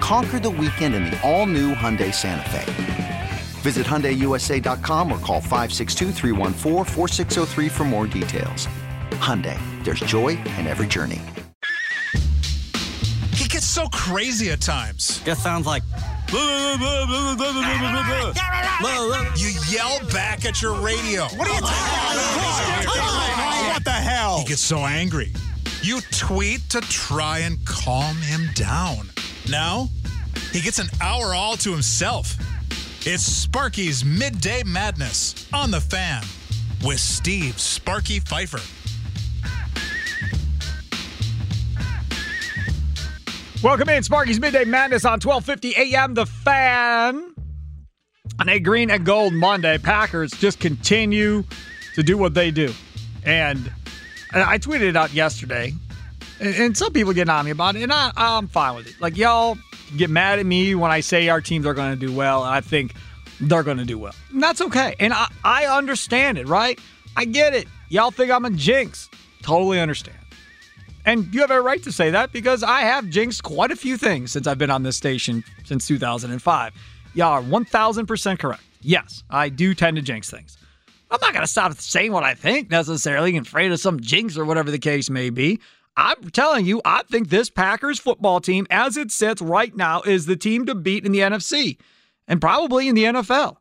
Conquer the weekend in the all-new Hyundai Santa Fe. Visit HyundaiUSA.com or call 562 for more details. Hyundai, there's joy in every journey. He gets so crazy at times. Just sounds like. You yell back at your radio. What are you talking about? What the hell? He gets so angry. You tweet to try and calm him down. Now, he gets an hour all to himself. It's Sparky's Midday Madness on the fan with Steve Sparky Pfeiffer. Welcome in, Sparky's Midday Madness on 1250 AM The Fan. On a green and gold Monday, Packers just continue to do what they do. And I tweeted it out yesterday, and some people get on me about it, and I, I'm fine with it. Like, y'all get mad at me when I say our teams are going to do well, and I think they're going to do well. And that's okay. And I, I understand it, right? I get it. Y'all think I'm a jinx. Totally understand. And you have a right to say that because I have jinxed quite a few things since I've been on this station since 2005. Y'all are 1000% correct. Yes, I do tend to jinx things. I'm not going to stop saying what I think necessarily, afraid of some jinx or whatever the case may be. I'm telling you, I think this Packers football team, as it sits right now, is the team to beat in the NFC and probably in the NFL.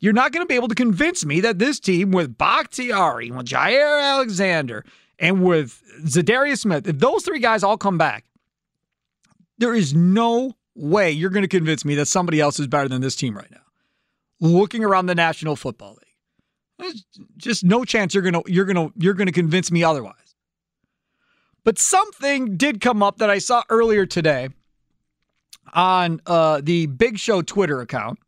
You're not going to be able to convince me that this team with Bakhtiari, with Jaire Alexander, and with Za'Darius Smith, if those three guys all come back, there is no way you're going to convince me that somebody else is better than this team right now. Looking around the National Football League, there's just no chance you're going to you're going to you're going to convince me otherwise. But something did come up that I saw earlier today on uh, the Big Show Twitter account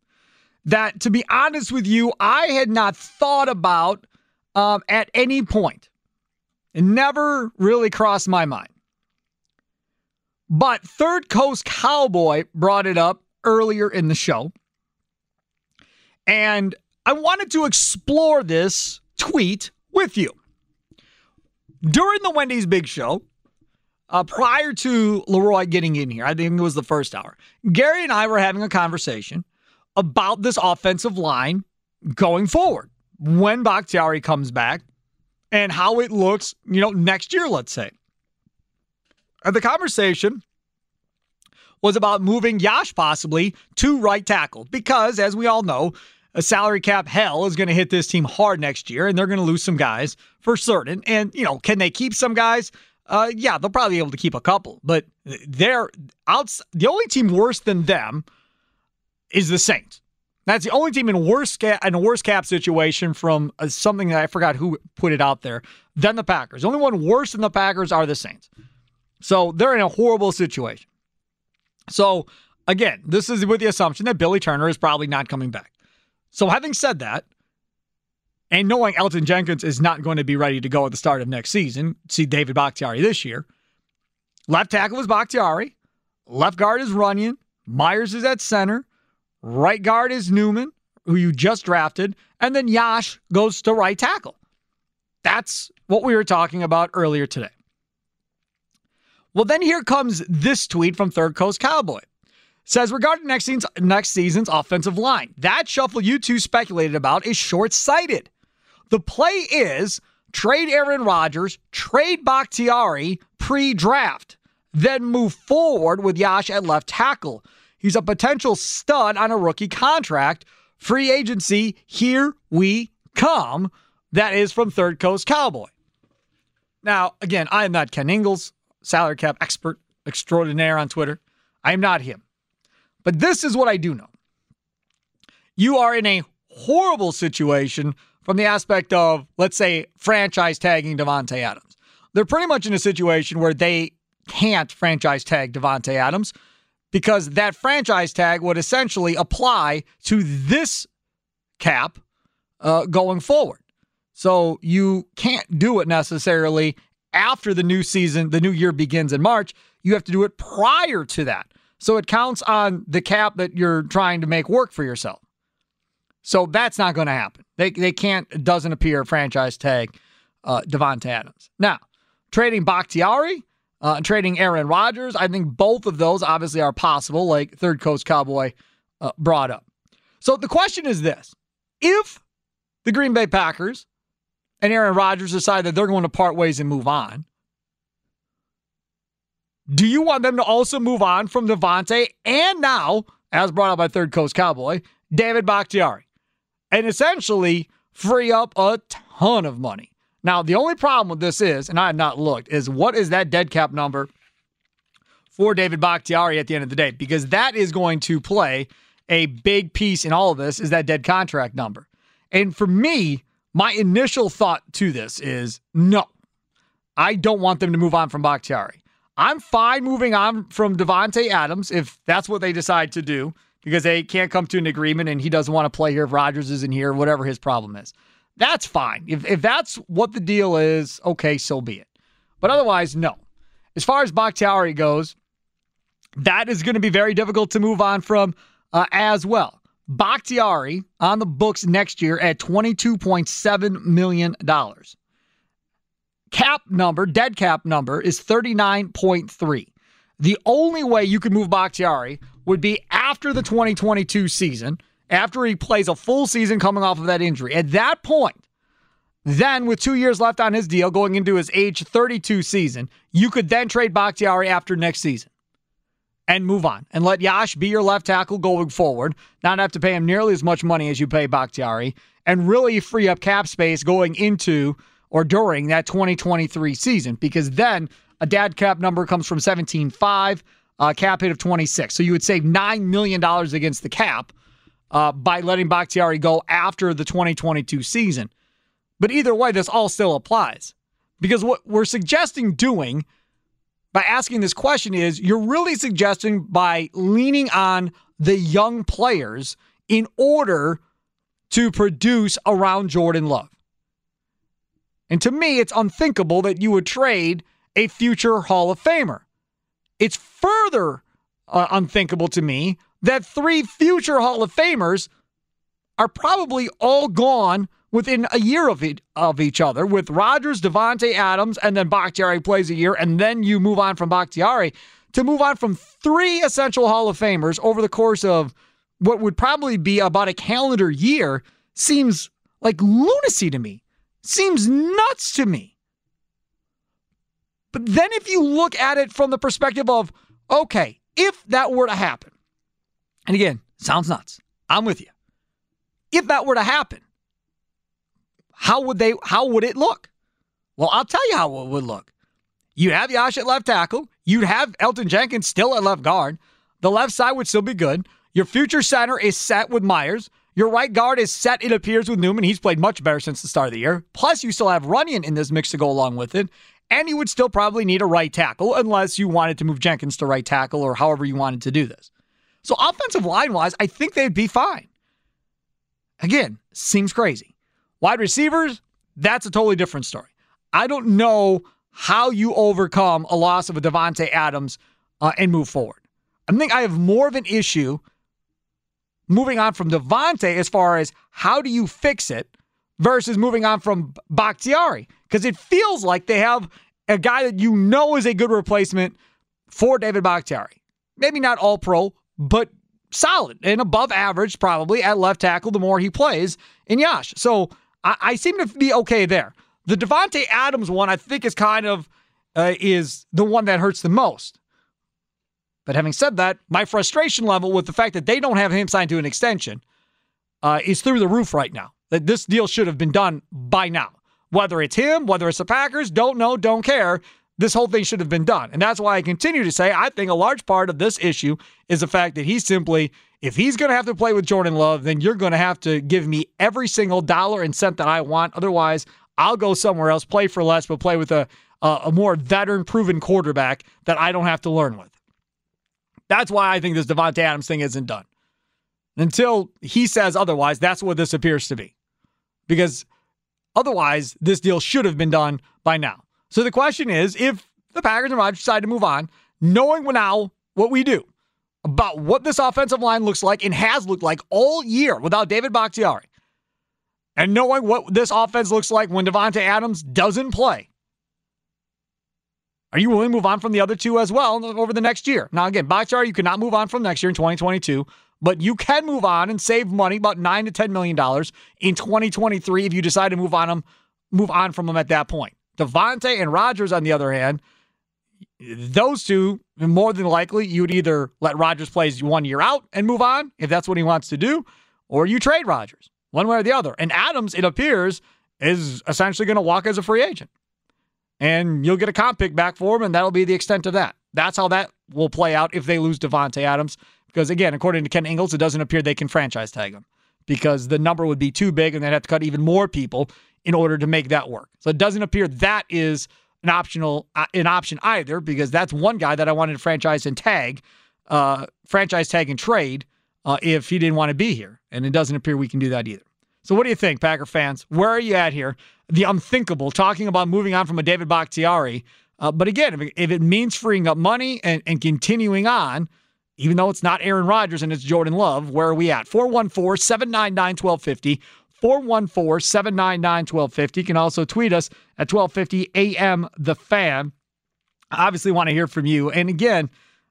that, to be honest with you, I had not thought about um, at any point. It never really crossed my mind. But Third Coast Cowboy brought it up earlier in the show. And I wanted to explore this tweet with you. During the Wendy's Big Show, uh, prior to Leroy getting in here, I think it was the first hour, Gary and I were having a conversation about this offensive line going forward when Bakhtiari comes back and how it looks, you know, next year, let's say. And the conversation was about moving Yosh possibly to right tackle because, as we all know, a salary cap hell is going to hit this team hard next year and they're going to lose some guys for certain. And, you know, can they keep some guys? Uh, yeah, they'll probably be able to keep a couple, but they're out. The only team worse than them is the Saints. That's the only team in worse cap, in a worse cap situation from uh, something that I forgot who put it out there than the Packers. The only one worse than the Packers are the Saints. So they're in a horrible situation. So again, this is with the assumption that Billy Turner is probably not coming back. So having said that, and knowing Elgton Jenkins is not going to be ready to go at the start of next season, see David Bakhtiari this year. Left tackle is Bakhtiari. Left guard is Runyan. Myers is at center. Right guard is Newman, who you just drafted. And then Yosh goes to right tackle. That's what we were talking about earlier today. Well, then here comes this tweet from Third Coast Cowboy. Says regarding next season's, next season's offensive line, that shuffle you two speculated about is short sighted. The play is trade Aaron Rodgers, trade Bakhtiari pre draft, then move forward with Yosh at left tackle. He's a potential stud on a rookie contract. Free agency, here we come. That is from Third Coast Cowboy. Now, again, I am not Ken Ingalls. salary cap expert extraordinaire on Twitter. I am not him. But this is what I do know. You are in a horrible situation from the aspect of, let's say, franchise tagging Davante Adams. They're pretty much in a situation where they can't franchise tag Davante Adams because that franchise tag would essentially apply to this cap uh, going forward. So you can't do it necessarily after the new season, the new year begins in March. You have to do it prior to that. So it counts on the cap that you're trying to make work for yourself. So that's not going to happen. They, they can't, it doesn't appear franchise tag uh, Davante Adams. Now, trading Bakhtiari, uh, trading Aaron Rodgers, I think both of those obviously are possible, like third coast Cowboy uh, brought up. So the question is this if the Green Bay Packers and Aaron Rodgers decide that they're going to part ways and move on, do you want them to also move on from Davante and now, as brought up by Third Coast Cowboy, David Bakhtiari? and essentially free up a ton of money. Now, the only problem with this is, and I have not looked, is what is that dead cap number for David Bakhtiari at the end of the day? Because that is going to play a big piece in all of this, is that dead contract number. And for me, my initial thought to this is no, I don't want them to move on from Bakhtiari. I'm fine moving on from Davante Adams if that's what they decide to do because they can't come to an agreement and he doesn't want to play here if Rodgers isn't here, whatever his problem is. That's fine. If, if that's what the deal is, okay, so be it. But otherwise, no. As far as Bakhtiari goes, that is going to be very difficult to move on from uh, as well. Bakhtiari on the books next year at $22.7 million. Cap number, dead cap number, is 39.3. The only way you could move Bakhtiari would be after the 2022 season, after he plays a full season coming off of that injury. At that point, then with two years left on his deal going into his age 32 season, you could then trade Bakhtiari after next season and move on and let Yosh be your left tackle going forward, not have to pay him nearly as much money as you pay Bakhtiari, and really free up cap space going into or during that 2023 season because then a dad cap number comes from 17.5 uh, cap hit of 26. So you would save $9 million against the cap uh, by letting Bakhtiari go after the 2022 season. But either way, this all still applies. Because what we're suggesting doing by asking this question is you're really suggesting by leaning on the young players in order to produce around Jordan Love. And to me, it's unthinkable that you would trade a future Hall of Famer. It's further uh, unthinkable to me that three future Hall of Famers are probably all gone within a year of it, of each other, with Rodgers, Davante Adams, and then Bakhtiari plays a year, and then you move on from Bakhtiari to move on from three essential Hall of Famers over the course of what would probably be about a calendar year seems like lunacy to me. Seems nuts to me. But then if you look at it from the perspective of, okay, if that were to happen, and again, sounds nuts. I'm with you. If that were to happen, how would they how would it look? Well, I'll tell you how it would look. You'd have Yosh at left tackle. You'd have Elgton Jenkins still at left guard. The left side would still be good. Your future center is set with Myers. Your right guard is set, it appears, with Newman. He's played much better since the start of the year. Plus, you still have Runyan in this mix to go along with it. And you would still probably need a right tackle unless you wanted to move Jenkins to right tackle or however you wanted to do this. So, offensive line wise, I think they'd be fine. Again, seems crazy. Wide receivers, that's a totally different story. I don't know how you overcome a loss of a Davante Adams uh, and move forward. I think I have more of an issue moving on from Davante as far as how do you fix it versus moving on from Bakhtiari because it feels like they have a guy that you know is a good replacement for David Bakhtiari. Maybe not all pro, but solid and above average probably at left tackle the more he plays in Yosh. So I, I seem to be okay there. The Davante Adams one I think is kind of uh, is the one that hurts the most. But having said that, my frustration level with the fact that they don't have him signed to an extension uh, is through the roof right now that this deal should have been done by now. Whether it's him, whether it's the Packers, don't know, don't care. this whole thing should have been done. And that's why I continue to say I think a large part of this issue is the fact that he simply, if he's going to have to play with Jordan Love, then you're going to have to give me every single dollar and cent that I want. Otherwise, I'll go somewhere else, play for less, but play with a, a, a more veteran, proven quarterback that I don't have to learn with. That's why I think this Davante Adams thing isn't done. Until he says otherwise, that's what this appears to be. Because otherwise, this deal should have been done by now. So the question is if the Packers and Rodgers decide to move on, knowing now what we do about what this offensive line looks like and has looked like all year without David Bakhtiari, and knowing what this offense looks like when Davante Adams doesn't play, are you willing to move on from the other two as well over the next year? Now, again, Bakhtiari, you cannot move on from next year in 2022, but you can move on and save money, about nine to ten million dollars in 2023 if you decide to move on them, move on from them at that point. Davante and Rodgers, on the other hand, those two, more than likely, you would either let Rodgers play one year out and move on if that's what he wants to do, or you trade Rodgers one way or the other. And Adams, it appears, is essentially going to walk as a free agent and you'll get a comp pick back for him, and that'll be the extent of that. That's how that will play out if they lose Davante Adams. Because again, according to Ken Ingalls, it doesn't appear they can franchise tag him because the number would be too big, and they'd have to cut even more people in order to make that work. So it doesn't appear that is an optional uh, an option either, because that's one guy that I wanted to franchise and tag, uh, franchise tag and trade uh, if he didn't want to be here, and it doesn't appear we can do that either. So, what do you think, Packer fans? Where are you at here? The unthinkable, talking about moving on from a David Bakhtiari. Uh, but again, if it, means freeing up money and, and continuing on, even though it's not Aaron Rodgers and it's Jordan Love, where are we at? 414 799 1250. 414 799 1250. You can also tweet us at 1250 AM The Fan. Obviously want to hear from you. And again,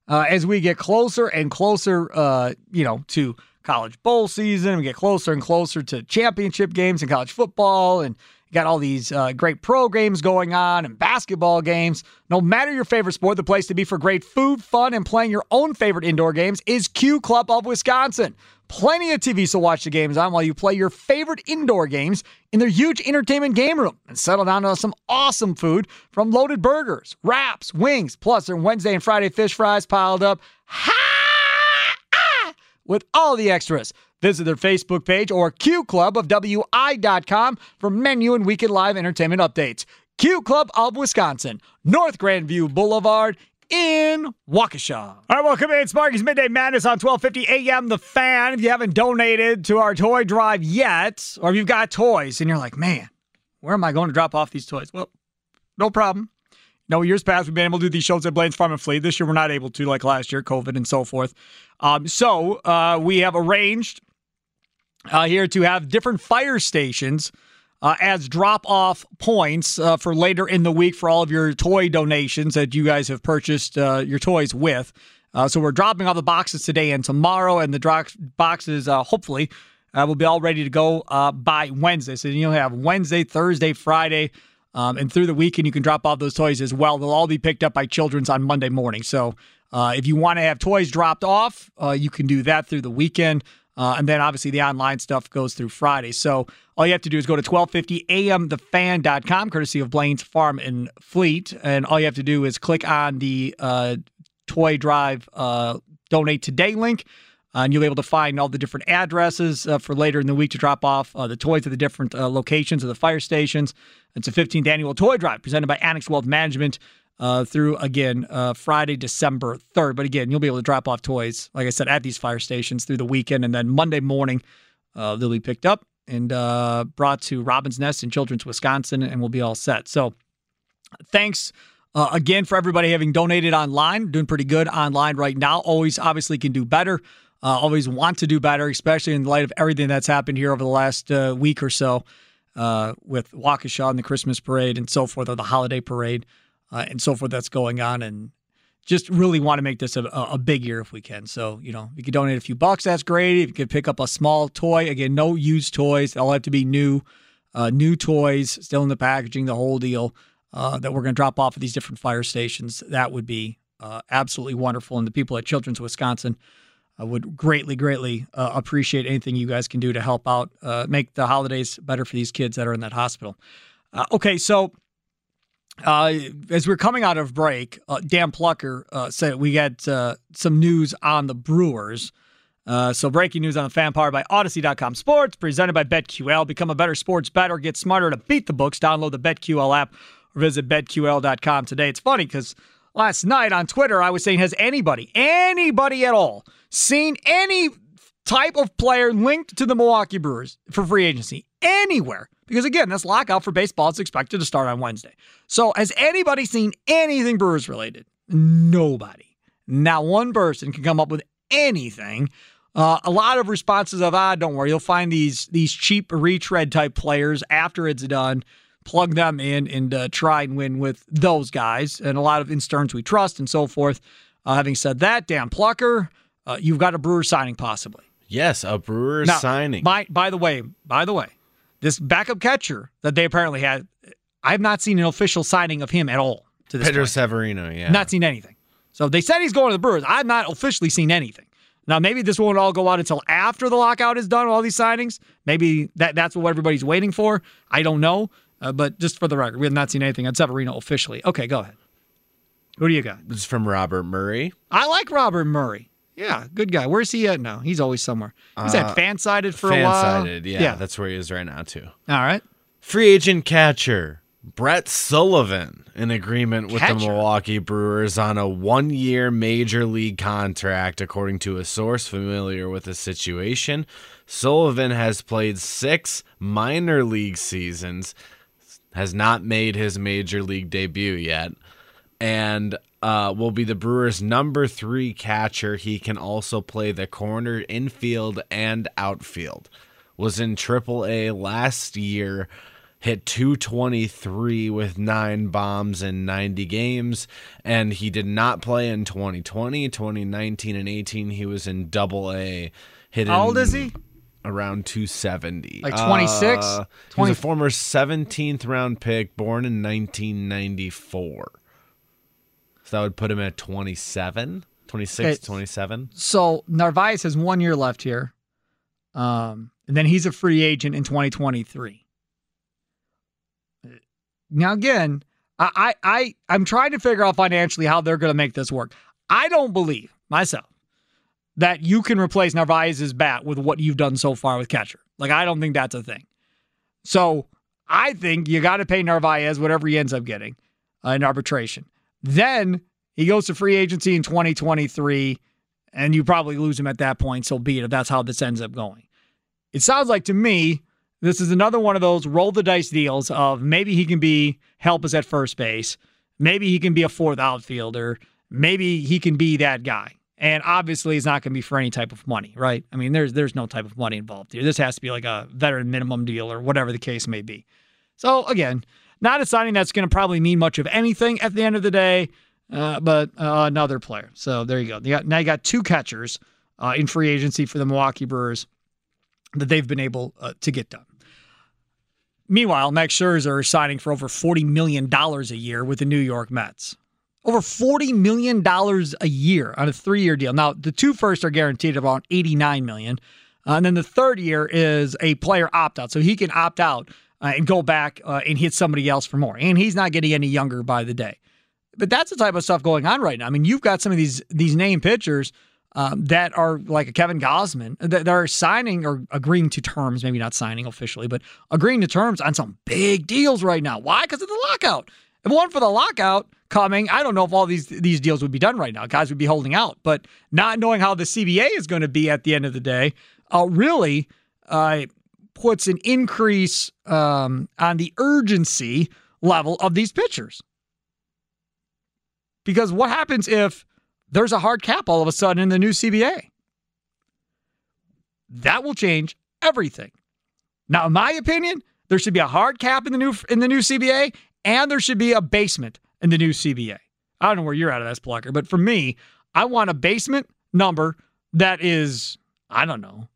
uh, as we get closer and closer, uh, you know, to college bowl season. We get closer and closer to championship games in college football, and got all these uh, great pro games going on and basketball games. No matter your favorite sport, the place to be for great food, fun, and playing your own favorite indoor games is Q Club of Wisconsin. Plenty of TVs to watch the games on while you play your favorite indoor games in their huge entertainment game room and settle down to some awesome food from loaded burgers, wraps, wings, plus their Wednesday and Friday fish fries piled up. Ha! with all the extras. Visit their Facebook page or Q Club of WI.com for menu and weekend live entertainment updates. Q Club of Wisconsin, North Grandview Boulevard in Waukesha. All right, welcome in. Sparky's Midday Madness on 1250 AM The Fan. If you haven't donated to our toy drive yet, or if you've got toys and you're like, man, where am I going to drop off these toys? Well, no problem. No, years past, we've been able to do these shows at Blaine's Farm and Fleet. This year, we're not able to, like last year, COVID and so forth. Um, so uh, we have arranged uh, here to have different fire stations uh, as drop off points uh, for later in the week for all of your toy donations that you guys have purchased uh, your toys with. Uh, so we're dropping off the boxes today and tomorrow, and the drop boxes hopefully will be all ready to go by Wednesday. So you'll have Wednesday, Thursday, Friday. Um, and through the weekend, you can drop off those toys as well. They'll all be picked up by Children's on Monday morning. So uh, if you want to have toys dropped off, uh, you can do that through the weekend. Uh, and then obviously the online stuff goes through Friday. So all you have to do is go to 1250amthefan.com, courtesy of Blaine's Farm and Fleet. And all you have to do is click on the uh, Toy Drive uh, Donate Today link. And you'll be able to find all the different addresses uh, for later in the week to drop off uh, the toys at the different uh, locations of the fire stations. It's a 15th annual toy drive presented by Annex Wealth Management uh, through, again, uh, Friday, December 3rd. But again, you'll be able to drop off toys, like I said, at these fire stations through the weekend. And then Monday morning, they'll be picked up and brought to Robin's Nest in Children's, Wisconsin, and we'll be all set. So thanks. Uh, again, for everybody having donated online, doing pretty good online right now. Always, obviously, can do better. Uh, always want to do better, especially in light of everything that's happened here over the last uh, week or so uh, with Waukesha and the Christmas parade and so forth, or the holiday parade uh, and so forth that's going on. And just really want to make this a, a big year if we can. So, you know, if you could donate a few bucks, that's great. If you could pick up a small toy, again, no used toys. They'll have to be new, uh, new toys, still in the packaging, the whole deal uh, that we're going to drop off at these different fire stations. That would be absolutely wonderful. And the people at Children's Wisconsin I would greatly, greatly uh, appreciate anything you guys can do to help out, uh, make the holidays better for these kids that are in that hospital. Uh, okay, so Uh, as we're coming out of break, uh, Dan Plucker uh, said we got uh, some news on the Brewers. Uh, so breaking news on the fan powered by Audacy.com Sports, presented by BetQL. Become a better sports better. Get smarter to beat the books. Download the BetQL app or visit BetQL.com today. It's funny because last night on Twitter I was saying, has anybody, anybody at all, seen any type of player linked to the Milwaukee Brewers for free agency anywhere? Because again, this lockout for baseball is expected to start on Wednesday. So has anybody seen anything Brewers related? Nobody. Not one person can come up with anything. Uh, a lot of responses of ah, don't worry, you'll find these these cheap retread type players after it's done. Plug them in and uh, try and win with those guys, and a lot of in Stearns we trust and so forth. Uh, having said that, Dan Plucker, uh, you've got a Brewer signing possibly. Yes, a Brewer Now, signing. By by the way, by the way, this backup catcher that they apparently had, I've not seen an official signing of him at all to this Pedro point. Severino, yeah. Not seen anything. So they said he's going to the Brewers. I've not officially seen anything. Now maybe this won't all go out until after the lockout is done. All these signings, maybe that that's what everybody's waiting for. I don't know, uh, but just for the record, we have not seen anything on Severino officially. Okay, go ahead. Who do you got? This is from Robert Murray. I like Robert Murray. Yeah, good guy. Where's he at now? He's always somewhere. He's at uh, fan sided for a while. Fan-sided, yeah, yeah. That's where he is right now, too. All right. Free agent catcher Brett Sullivan in agreement with the Milwaukee Brewers on a one year major league contract, according to a source familiar with the situation. Sullivan has played six minor league seasons, has not made his major league debut yet, and uh, will be the Brewers' number three catcher. He can also play the corner, infield, and outfield. Was in AAA last year hit 223 with nine bombs in 90 games and he did not play in 2020 2019 and 18 he was in double a hitting How old is he? around 270 Like 26? Uh, he was 20 a former 17th round pick born in 1994 so that would put him at 27 26 Okay. 27 So Narvaez has one year left here, um, and then he's a free agent in 2023. Now again, I, I, I I'm trying to figure out financially how they're going to make this work. I don't believe myself that you can replace Narvaez's bat with what you've done so far with catcher. Like I don't think that's a thing. So I think you got to pay Narvaez whatever he ends up getting uh, in arbitration. Then he goes to free agency in 2023, and you probably lose him at that point. So be it if that's how this ends up going. It sounds like to me this is another one of those roll the dice deals of maybe he can be help us at first base, maybe he can be a fourth outfielder, maybe he can be that guy. And obviously, it's not going to be for any type of money, right? I mean, there's there's no type of money involved here. This has to be like a veteran minimum deal or whatever the case may be. So again, not a signing that's going to probably mean much of anything at the end of the day, uh, but uh, another player. So there you go. You got, now you got two catchers uh, in free agency for the Milwaukee Brewers that they've been able uh, to get done. Meanwhile, Max Scherzer is signing for over $40 million a year with the New York Mets. Over $40 million a year on a three year deal. Now, the two first are guaranteed around 89 million. Uh, and then the third year is a player opt out. So he can opt out uh, and go back uh, and hit somebody else for more. And he's not getting any younger by the day. But that's the type of stuff going on right now. I mean, you've got some of these these name pitchers um, that are like a Kevin Gausman that, that are signing or agreeing to terms, maybe not signing officially, but agreeing to terms on some big deals right now. Why? Because of the lockout. If one for the lockout coming, I don't know if all these these deals would be done right now. Guys would be holding out. But not knowing how the CBA is going to be at the end of the day, uh, really uh, puts an increase um, on the urgency level of these pitchers. Because what happens if there's a hard cap all of a sudden in the new CBA? That will change everything. Now, in my opinion, there should be a hard cap in the new in the new CBA, and there should be a basement in the new CBA. I don't know where you're at of this blocker, but for me, I want a basement number that is, I don't know,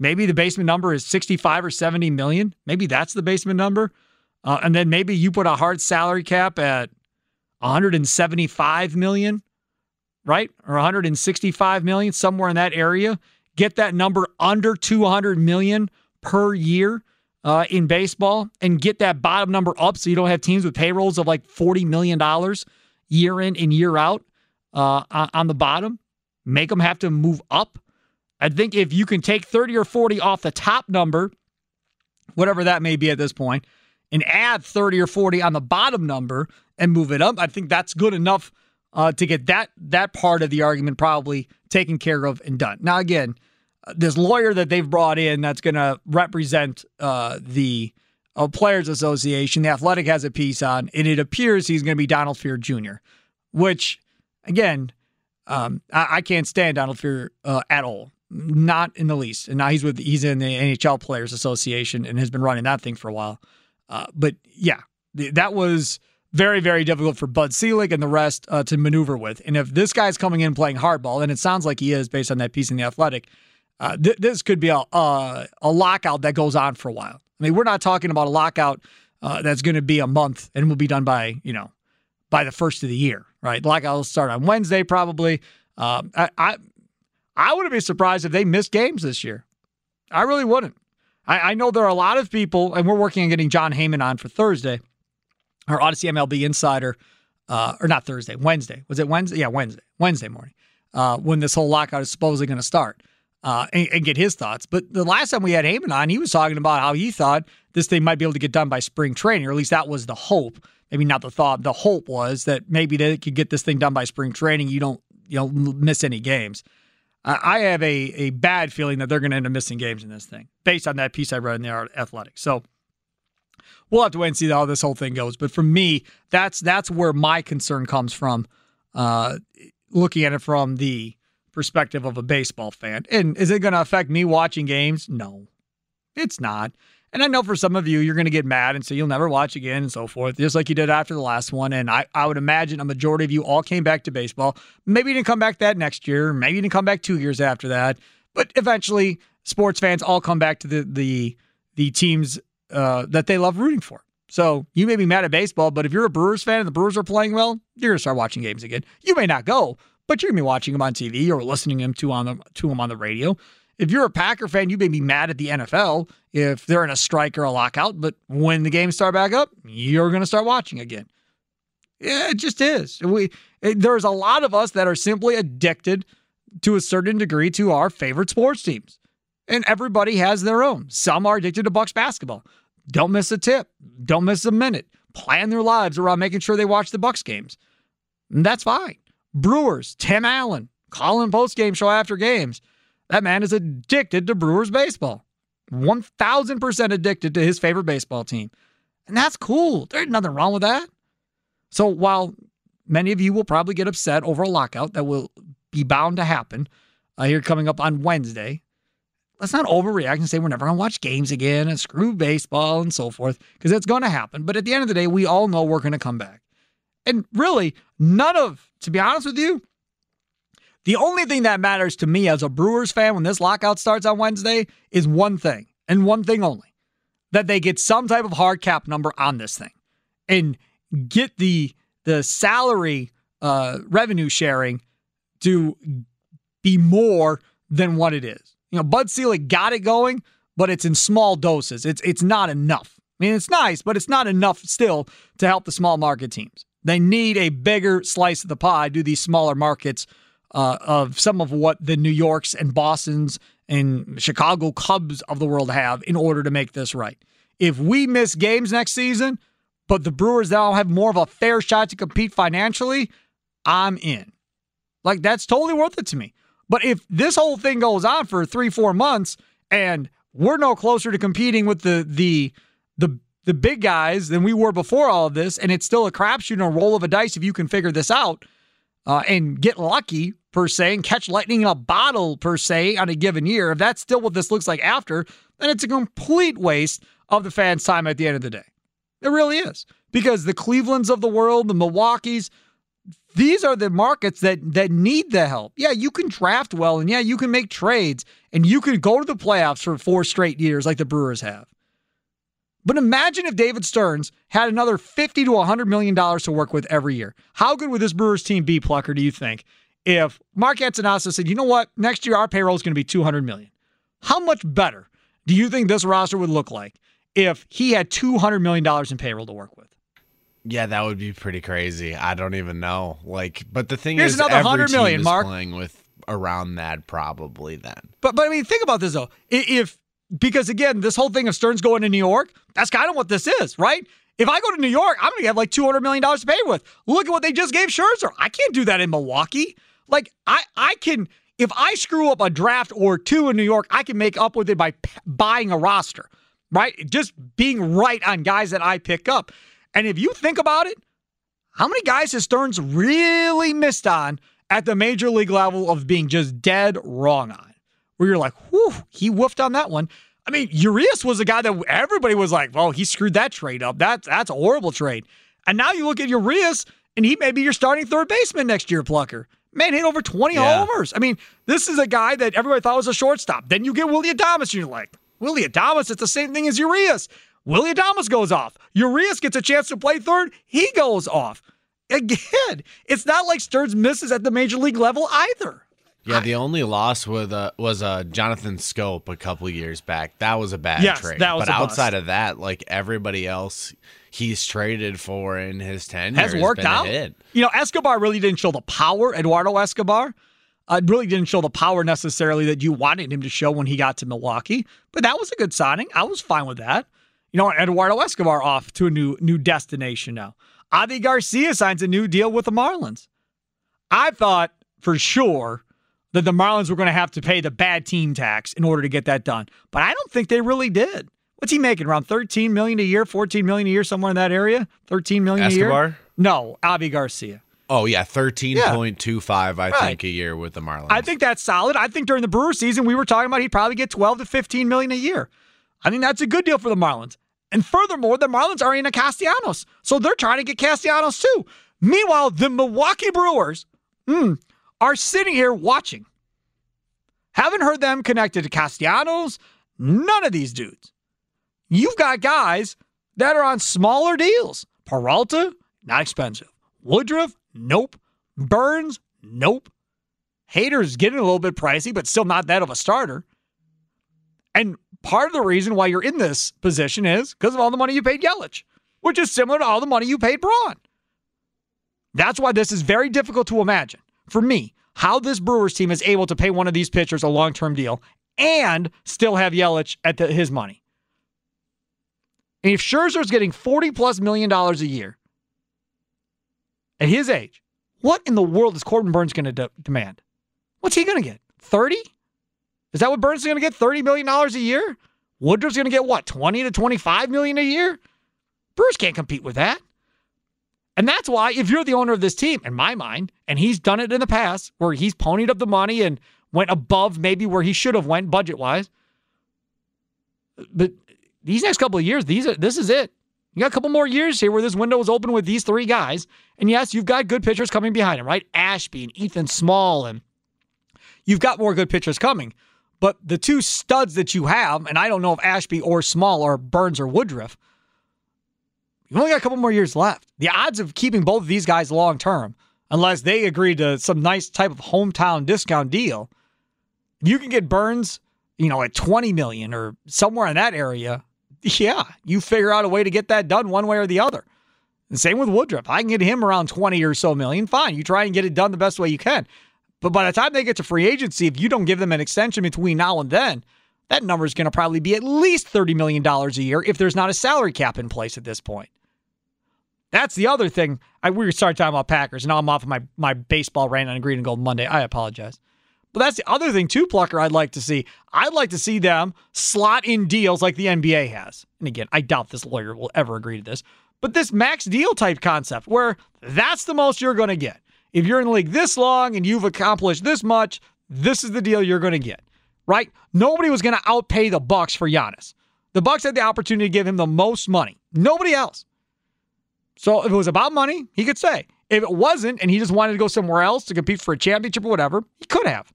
maybe the basement number is 65 or 70 million. Maybe that's the basement number. Uh, and then maybe you put a hard salary cap at 175 million, right? Or 165 million, somewhere in that area. Get that number under 200 million per year. uh, in baseball and get that bottom number up so you don't have teams with payrolls of like $40 million year in and year out uh, on the bottom, make them have to move up. I think if you can take 30 or 40 off the top number, whatever that may be at this point, and add 30 or 40 on the bottom number and move it up, I think that's good enough uh, to get that that part of the argument probably taken care of and done. Now, again, this lawyer that they've brought in that's going to represent uh, the uh, Players Association, the Athletic has a piece on, and it appears he's going to be Donald Fehr Jr., which, again, um, I, I, can't stand Donald Fehr uh, at all, not in the least. And now he's with he's in the NHL Players Association and has been running that thing for a while. Uh, but yeah, that was very, very difficult for Bud Selig and the rest uh, to maneuver with. And if this guy's coming in playing hardball, and it sounds like he is based on that piece in the Athletic, uh, th- this could be a, a, a lockout that goes on for a while. I mean, we're not talking about a lockout uh, that's going to be a month and will be done by you know by the first of the year, right? Lockout will start on Wednesday probably. Um, I, I I wouldn't be surprised if they missed games this year. I really wouldn't. I, I know there are a lot of people, and we're working on getting Jon Heyman on for Thursday our Audacy MLB Insider, uh, or not Thursday, Wednesday. Was it Wednesday? Yeah, Wednesday, Wednesday morning, uh, when this whole lockout is supposedly going to start, uh, and, and, get his thoughts. But the last time we had Heyman on, he was talking about how he thought this thing might be able to get done by spring training, or at least that was the hope. Maybe not the thought. The hope was that maybe they could get this thing done by spring training. You don't, you know, miss any games. I have a a bad feeling that they're going to end up missing games in this thing, based on that piece I read in the Athletic. So we'll have to wait and see how this whole thing goes. But for me, that's that's where my concern comes from. Uh, looking at it from the perspective of a baseball fan, and is it going to affect me watching games? No, it's not. And I know for some of you, you're going to get mad and say you'll never watch again and so forth, just like you did after the last one. And I, I would imagine a majority of you all came back to baseball. Maybe you didn't come back that next year. Maybe you didn't come back two years after that. But eventually, sports fans all come back to the the the teams uh, that they love rooting for. So you may be mad at baseball, but if you're a Brewers fan and the Brewers are playing well, you're gonna start watching games again. You may not go, but you're gonna be watching them on TV or listening them to on the to them on the radio. If you're a Packer fan, you may be mad at the NFL if they're in a strike or a lockout, but when the games start back up, you're gonna start watching again. Yeah, it just is. We it, there's a lot of us that are simply addicted to a certain degree to our favorite sports teams and everybody has their own. Some are addicted to Bucks basketball. Don't miss a tip. Don't miss a minute. Plan their lives around making sure they watch the Bucks games. And that's fine. Brewers, Tim Allen, calling post game show after games. That man is addicted to Brewers baseball. 1000% addicted to his favorite baseball team. And that's cool. There's nothing wrong with that. So while many of you will probably get upset over a lockout that will be bound to happen uh, here coming up on Wednesday, let's not overreact and say we're never going to watch games again and screw baseball and so forth, because it's going to happen. But at the end of the day, we all know we're going to come back. And really, none of, to be honest with you, the only thing that matters to me as a Brewers fan when this lockout starts on Wednesday is one thing, and one thing only that they get some type of hard cap number on this thing and get the the salary uh, revenue sharing to be more than what it is. You know, Bud Selig got it going, but it's in small doses. It's it's not enough. I mean, it's nice, but it's not enough still to help the small market teams. They need a bigger slice of the pie. Do these smaller markets uh, of some of what the New Yorks and Boston's and Chicago Cubs of the world have in order to make this right? If we miss games next season, but the Brewers now have more of a fair shot to compete financially, I'm in. Like that's totally worth it to me. But if this whole thing goes on for three, four months and we're no closer to competing with the the the the big guys than we were before all of this, and it's still a crapshoot and a roll of a dice if you can figure this out uh, and get lucky per se and catch lightning in a bottle per se on a given year. If that's still what this looks like after, then it's a complete waste of the fans' time at the end of the day. It really is because the Clevelands of the world, the Milwaukee's, these are the markets that that need the help. Yeah, you can draft well and yeah, you can make trades and you can go to the playoffs for four straight years like the Brewers have. But imagine if David Stearns had another 50 to 100 million dollars to work with every year. How good would this Brewers team be, Plucker, do you think? If Mark Attanasio said, "You know what? Next year our payroll is going to be 200 million." How much better do you think this roster would look like if he had $200 million in payroll to work with. Yeah, that would be pretty crazy. I don't even know. Like, but the thing Here's is, another every 100 team million, is Mark. playing with around that probably then. But but I mean, think about this though. If because again, this whole thing of Stearns going to New York, that's kind of what this is, right? If I go to New York, I'm gonna have like two hundred million dollars to pay with. Look at what they just gave Scherzer. I can't do that in Milwaukee. Like I I can if I screw up a draft or two in New York, I can make up with it by p- buying a roster, right? Just being right on guys that I pick up. And if you think about it, how many guys has Stearns really missed on at the major league level of being just dead wrong on? Where you're like, whew, he woofed on that one. I mean, Urias was a guy that everybody was like, well, he screwed that trade up. That's that's a horrible trade. And now you look at Urias, and he may be your starting third baseman next year, Plucker. Man hit over 20 Yeah. homers. I mean, this is a guy that everybody thought was a shortstop. Then you get Willy Adames, and you're like, Willy Adames, it's the same thing as Urias. Willy Adames goes off. Urias gets a chance to play third. He goes off. Again, it's not like Stearns misses at the major league level either. Yeah, the only loss with uh, was uh, Jonathan Schoop a couple years back. That was a bad Yes, trade. that was but a bust. outside of that, like everybody else he's traded for in his tenure has worked out. You know, Escobar really didn't show the power. Eduardo Escobar uh, really didn't show the power necessarily that you wanted him to show when he got to Milwaukee. But that was a good signing. I was fine with that. You know, Eduardo Escobar off to a new new destination now. Avi Garcia signs a new deal with the Marlins. I thought for sure that the Marlins were going to have to pay the bad team tax in order to get that done, but I don't think they really did. What's he making? Around 13 million a year, 14 million a year, somewhere in that area? 13 million a year? Escobar? No, Avi Garcia. Oh yeah, thirteen point two five. I Right. think a year with the Marlins. I think that's solid. I think during the Brewer season, we were talking about he'd probably get 12 to 15 million a year. I think that's a good deal for the Marlins. And furthermore, the Marlins are in a Castellanos, so they're trying to get Castellanos too. Meanwhile, the Milwaukee Brewers hmm, are sitting here watching. Haven't heard them connected to Castellanos. None of these dudes. You've got guys that are on smaller deals. Peralta, not expensive. Woodruff, nope. Burnes, nope. Hader's getting a little bit pricey, but still not that of a starter. And part of the reason why you're in this position is because of all the money you paid Yelich, which is similar to all the money you paid Braun. That's why this is very difficult to imagine for me how this Brewers team is able to pay one of these pitchers a long term deal and still have Yelich at the, his money. And if Scherzer's getting 40 plus million dollars a year at his age, what in the world is Corbin Burnes going to de- demand? What's he going to get? 30? Is that what Burnes is going to get? $30 million a year? Woodruff's going to get what? 20 to 25 million a year? Brewers can't compete with that. And that's why if you're the owner of this team, in my mind, and he's done it in the past where he's ponied up the money and went above maybe where he should have went budget wise. But these next couple of years, these are this is it. You got a couple more years here where this window is open with these three guys. And yes, you've got good pitchers coming behind him, right? Ashby and Ethan Small, and you've got more good pitchers coming. But the two studs that you have, and I don't know if Ashby or Small or Burnes or Woodruff, you've only got a couple more years left. The odds of keeping both of these guys long term, unless they agree to some nice type of hometown discount deal, you can get Burnes, you know, at 20 million or somewhere in that area, yeah, you figure out a way to get that done one way or the other. And same with Woodruff. I can get him around 20 or so million. Fine. You try and get it done the best way you can. But by the time they get to free agency, if you don't give them an extension between now and then, that number is going to probably be at least $30 million a year if there's not a salary cap in place at this point. That's the other thing. I we starting talking about Packers, and now I'm off of my, my baseball rant on Green and Gold Monday. I apologize. But that's the other thing too, Plucker. I'd like to see. I'd like to see them slot in deals like the NBA has. And again, I doubt this lawyer will ever agree to this. But this max deal type concept, where that's the most you're going to get. If you're in the league this long and you've accomplished this much, this is the deal you're going to get. Right? Nobody was going to outpay the Bucks for Giannis. The Bucks had the opportunity to give him the most money. Nobody else. So if it was about money, he could say. If it wasn't, and he just wanted to go somewhere else to compete for a championship or whatever, he could have.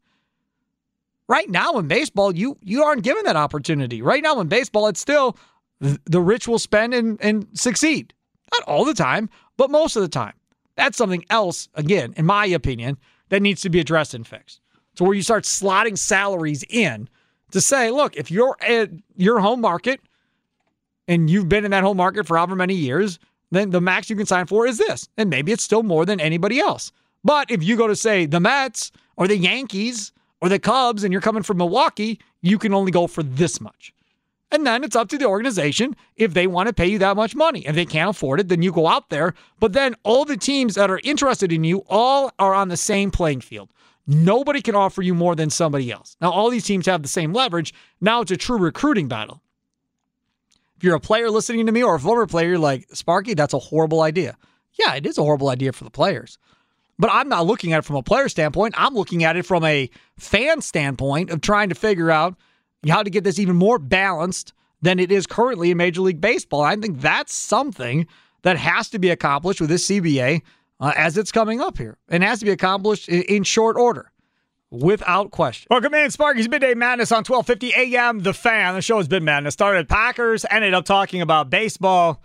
Right now in baseball, you you aren't given that opportunity. Right now in baseball, it's still the rich will spend and, and succeed. Not all the time, but most of the time. That's something else, again, in my opinion, that needs to be addressed and fixed. So where you start slotting salaries in to say, look, if you're at your home market, and you've been in that home market for however many years, then the max you can sign for is this. And maybe it's still more than anybody else. But if you go to, say, the Mets or the Yankees or the Cubs and you're coming from Milwaukee, you can only go for this much. And then it's up to the organization if they want to pay you that much money. If they can't afford it, then you go out there. But then all the teams that are interested in you all are on the same playing field. Nobody can offer you more than somebody else. Now, all these teams have the same leverage. Now it's a true recruiting battle. If you're a player listening to me or a former player, you're like, Sparky, that's a horrible idea. Yeah, it is a horrible idea for the players. But I'm not looking at it from a player standpoint. I'm looking at it from a fan standpoint of trying to figure out how to get this even more balanced than it is currently in Major League Baseball. I think that's something that has to be accomplished with this CBA uh, as it's coming up here and has to be accomplished in, in short order. Without question. Welcome in, Sparky's Midday Madness on 1250 AM. The fan. The show has been madness. Started Packers, ended up talking about baseball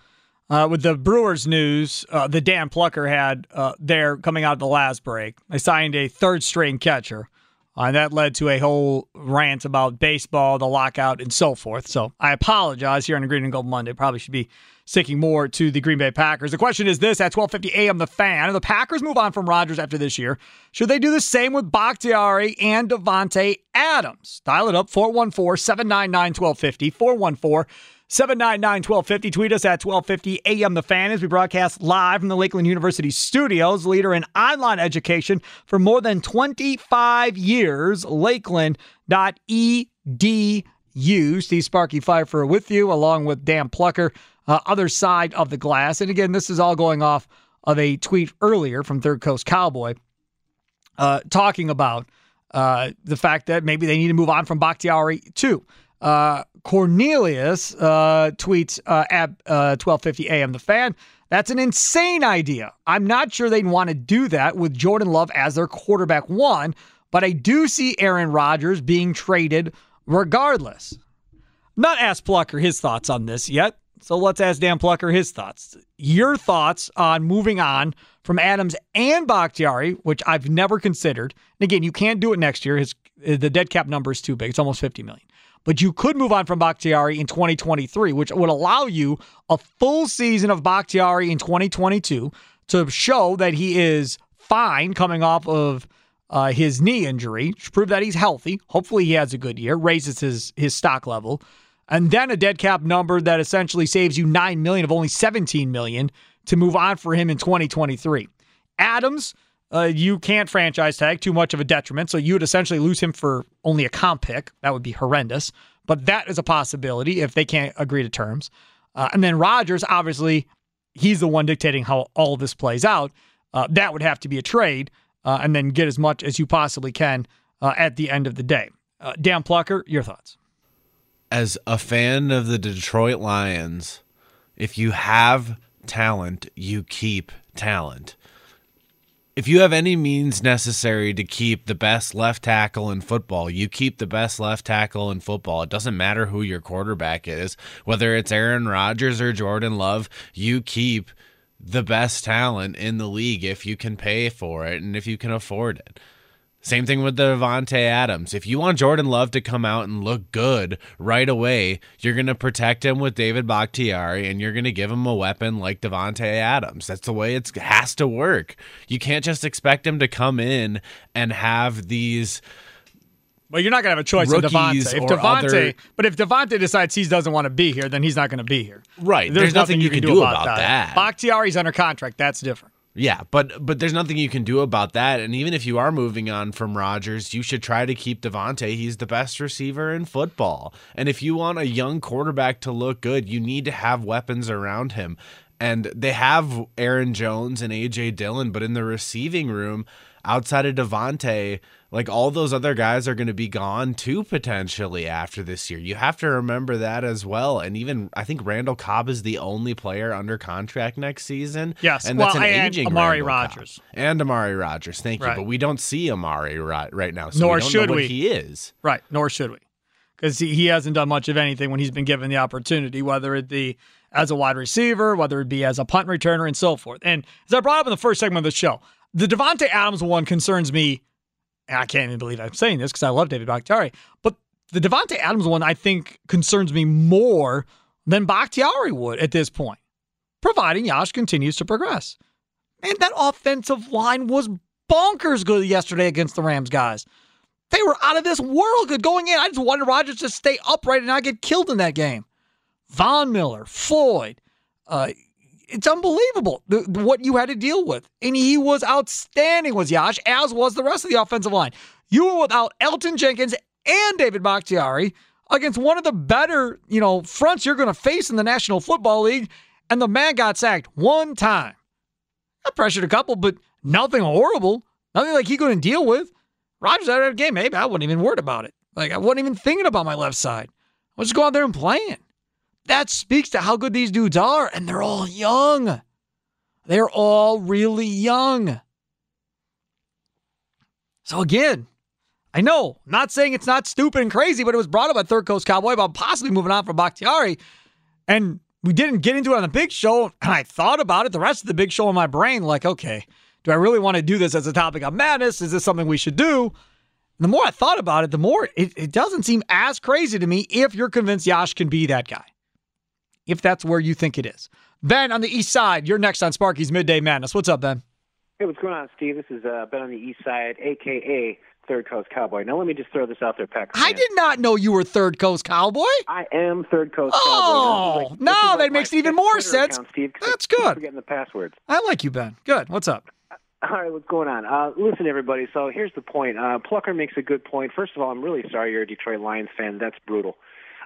uh, with the Brewers news. Uh, the Dan Plucker had uh, there coming out of the last break. They signed a third string catcher. Uh, and that led to a whole rant about baseball, the lockout, and so forth. So I apologize here on Green and Gold Monday. Probably should be sticking more to the Green Bay Packers. The question is this at 12:50 a.m. The fan: the Packers move on from Rodgers after this year. Should they do the same with Bakhtiari and Davante Adams? Dial it up 414-799-1250 414 799 1250. Tweet us at 1250 AM The Fan as we broadcast live from the Lakeland University studios, leader in online education for more than 25 years. Lakeland.edu. Steve Sparky Pfeiffer with you, along with Dan Plucker, uh, other side of the glass. And again, this is all going off of a tweet earlier from Third Coast Cowboy uh, talking about uh, the fact that maybe they need to move on from Bakhtiari too. Uh, Cornelius uh, tweets uh, at uh, 12:50 a.m. The Fan. That's an insane idea. I'm not sure they'd want to do that with Jordan Love as their quarterback one, but I do see Aaron Rodgers being traded regardless. Not asked Plucker his thoughts on this yet, so let's ask Dan Plucker his thoughts. Your thoughts on moving on from Adams and Bakhtiari, which I've never considered. And again, you can't do it next year. His the dead cap number is too big. It's almost 50 million but you could move on from Bakhtiari in 2023, which would allow you a full season of Bakhtiari in 2022 to show that he is fine coming off of uh, his knee injury, prove that he's healthy. Hopefully, he has a good year, raises his his stock level, and then a dead cap number that essentially saves you nine million of only 17 million to move on for him in 2023. Adams. Uh, you can't franchise tag too much of a detriment, so you would essentially lose him for only a comp pick. That would be horrendous, but that is a possibility if they can't agree to terms. Uh, and then Rodgers, obviously, he's the one dictating how all this plays out. Uh, that would have to be a trade, uh, and then get as much as you possibly can uh, at the end of the day. Uh, Dan Plucker, your thoughts? As a fan of the Detroit Lions, if you have talent, you keep talent if you have any means necessary to keep the best left tackle in football, you keep the best left tackle in football. It doesn't matter who your quarterback is, whether it's Aaron Rodgers or Jordan Love, you keep the best talent in the league if you can pay for it and if you can afford it. Same thing with the Davante Adams. If you want Jordan Love to come out and look good right away, you're going to protect him with David Bakhtiari and you're going to give him a weapon like Davante Adams. That's the way it has to work. You can't just expect him to come in and have these well, you're not gonna have a choice with Davante. If Davante, other... but if Davante decides he doesn't want to be here, then he's not going to be here. Right. There's, There's nothing, nothing, you can, do, do about, about that. that. Bakhtiari's under contract. That's different. Yeah, but but there's nothing you can do about that. And even if you are moving on from Rodgers, you should try to keep Davante. He's the best receiver in football. And if you want a young quarterback to look good, you need to have weapons around him. And they have Aaron Jones and AJ Dillon, but in the receiving room, outside of Davante, like all those other guys are going to be gone too potentially after this year. You have to remember that as well. And even I think Randall Cobb is the only player under contract next season. Yes, and that's well, an aging Amari Rodgers and Amari Rodgers. Thank you, right. but we don't see Amari right, right now. So nor we should we. He is right. Nor should we, because he, he hasn't done much of anything when he's been given the opportunity, whether it be as a wide receiver, whether it be as a punt returner, and so forth. And as I brought up in the first segment of the show, the Davante Adams one concerns me and I can't even believe I'm saying this because I love David Bakhtiari, but the Davante Adams one I think concerns me more than Bakhtiari would at this point, providing Yosh continues to progress. And that offensive line was bonkers good yesterday against the Rams guys. They were out of this world good going in. I just wanted Rodgers to stay upright and not get killed in that game. Von Miller, Floyd, uh, it's unbelievable the, what you had to deal with. And he was outstanding, was Yosh, as was the rest of the offensive line. You were without Elgton Jenkins and David Bakhtiari against one of the better, you know, fronts you're going to face in the National Football League, and the man got sacked one time. I pressured a couple, but nothing horrible. Nothing like he couldn't deal with. Rodgers out of the game. Maybe I wasn't even worried about it. Like I wasn't even thinking about my left side. I was just going out there and playing. That speaks to how good these dudes are, and they're all young. They're all really young. So again, I know, not saying it's not stupid and crazy, but it was brought up by Third Coast Cowboy about possibly moving on from Bakhtiari. And we didn't get into it on the big show. And I thought about it the rest of the big show in my brain, like, okay, do I really want to do this as a topic of madness? Is this something we should do? And the more I thought about it, the more it, it doesn't seem as crazy to me if you're convinced Yosh can be that guy. If that's where you think it is. Ben on the east side, you're next on Sparky's Midday Madness. What's up, Ben? Hey, what's going on, Steve? This is uh, Ben on the east side, aka Third Coast Cowboy. Now, let me just throw this out there, Pack. I did not know you were Third Coast Cowboy. I am Third Coast oh, Cowboy. Oh, like, now that makes it even more Twitter sense. Account, Steve, That's good. Forgetting the passwords. I like you, Ben. Good. What's up? All right, what's going on? Uh, listen, everybody. So here's the point. Uh, Plucker makes a good point. First of all, I'm really sorry you're a Detroit Lions fan. That's brutal.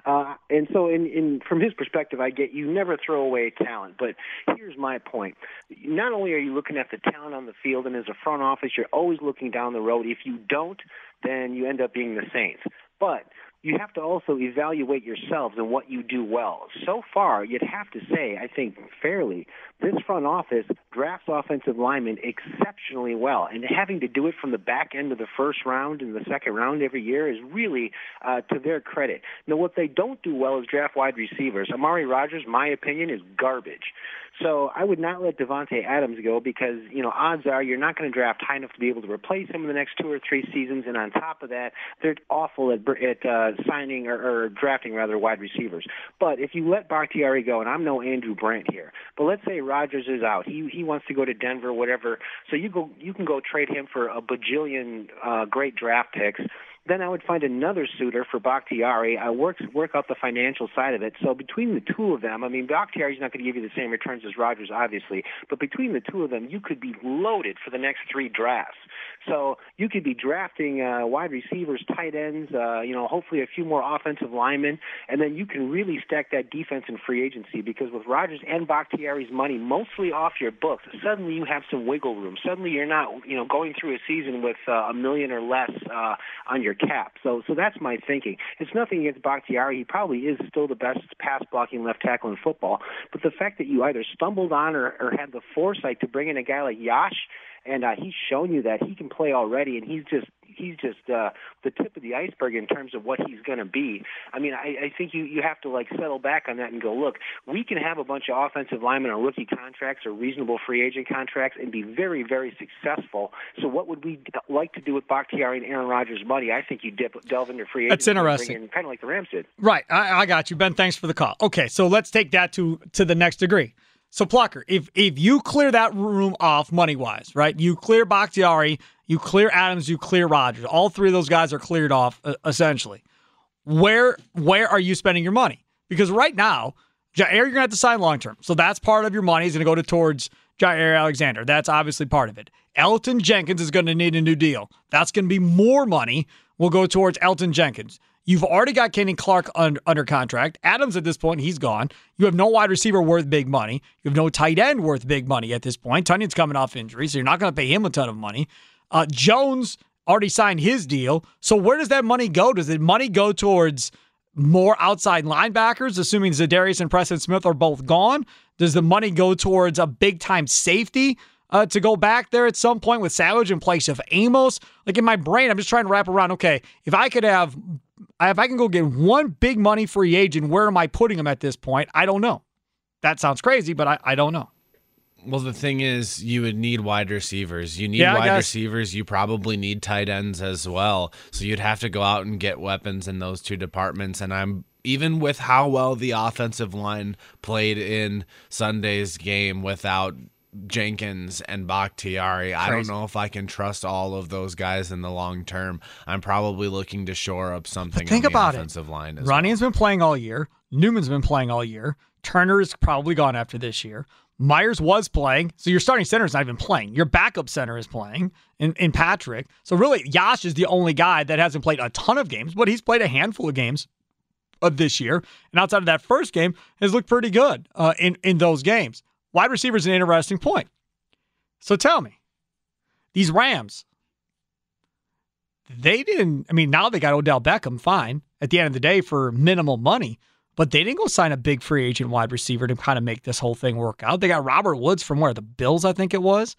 Uh, and so, in, in from his perspective, I get you never throw away talent. But here's my point: not only are you looking at the talent on the field, and as a front office, you're always looking down the road. If you don't, then you end up being the Saints. But you have to also evaluate yourselves and what you do well. So far, you'd have to say, I think fairly, this front office drafts offensive linemen exceptionally well. And having to do it from the back end of the first round and the second round every year is really uh, to their credit. Now, what they don't do well is draft wide receivers. Amari Rodgers, my opinion, is garbage. So I would not let Davante Adams go because you know odds are you're not going to draft high enough to be able to replace him in the next two or three seasons. And on top of that, they're awful at at uh, signing or, or drafting rather wide receivers. But if you let Bakhtiari go, and I'm no Andrew Brandt here, but let's say Rodgers is out, he he wants to go to Denver, whatever. So you go you can go trade him for a bajillion uh, great draft picks then I would find another suitor for Bakhtiari. I work work out the financial side of it. So between the two of them, I mean, Bakhtiari's not going to give you the same returns as Rodgers, obviously, but between the two of them, you could be loaded for the next three drafts. So you could be drafting uh, wide receivers, tight ends, uh, you know, hopefully a few more offensive linemen, and then you can really stack that defense in free agency because with Rodgers and Bakhtiari's money mostly off your books, suddenly you have some wiggle room. Suddenly you're not, you know, going through a season with uh, a million or less uh, on your cap. So, so that's my thinking. It's nothing against Bakhtiari. He probably is still the best pass blocking left tackle in football. But the fact that you either stumbled on or, or had the foresight to bring in a guy like Yosh and uh, he's shown you that he can play already, and he's just he's just uh, the tip of the iceberg in terms of what he's going to be. I mean, I, I think you you have to like settle back on that and go, look, we can have a bunch of offensive linemen on rookie contracts or reasonable free agent contracts and be very very successful. So what would we like to do with Bakhtiari and Aaron Rodgers' money? I think you dip, delve into free That's interesting, kind of like the Rams did. Right, I, I got you, Ben. Thanks for the call. Okay, so let's take that to to the next degree. So Plucker, if if you clear that room off money wise, right? You clear Bakhtiari, you clear Adams, you clear Rodgers. All three of those guys are cleared off uh, essentially. Where where are you spending your money? Because right now, Jaire, you're gonna have to sign long term. So that's part of your money is gonna go to towards Jaire Alexander. That's obviously part of it. Elgton Jenkins is going to need a new deal. That's going to be more money will go towards Elgton Jenkins. You've already got Kenny Clark un- under contract. Adams at this point, he's gone. You have no wide receiver worth big money. You have no tight end worth big money at this point. Tonyan's coming off injury, so you're not going to pay him a ton of money. Uh, Jones already signed his deal. So where does that money go? Does the money go towards more outside linebackers, assuming Za'Darius and Preston Smith are both gone? Does the money go towards a big time safety? Uh, to go back there at some point with Savage in place of Amos. Like in my brain, I'm just trying to wrap around. Okay, if I could have if I can go get one big money free agent, where am I putting him at this point? I don't know. That sounds crazy, but I, I don't know. Well, the thing is, you would need wide receivers. You need Yeah, wide receivers. You probably need tight ends as well. So you'd have to go out and get weapons in those two departments. And I'm even with how well the offensive line played in Sunday's game without Jenkins and Bakhtiari. I don't know if I can trust all of those guys in the long term. I'm probably looking to shore up something think on the about it. offensive line as Ronnie's been playing all year. Newman's been playing all year. Turner is probably gone after this year. Myers was playing, so your starting center is not even playing. Your backup center is playing in, in Patrick. So really, Yosh is the only guy that hasn't played a ton of games, but he's played a handful of games of this year. And outside of that first game, has looked pretty good uh, in in those games. Wide receiver is an interesting point. So tell me, these Rams, they didn't. I mean, now they got Odell Beckham, fine, at the end of the day for minimal money, but they didn't go sign a big free agent wide receiver to kind of make this whole thing work out. They got Robert Woods from where the Bills, I think it was.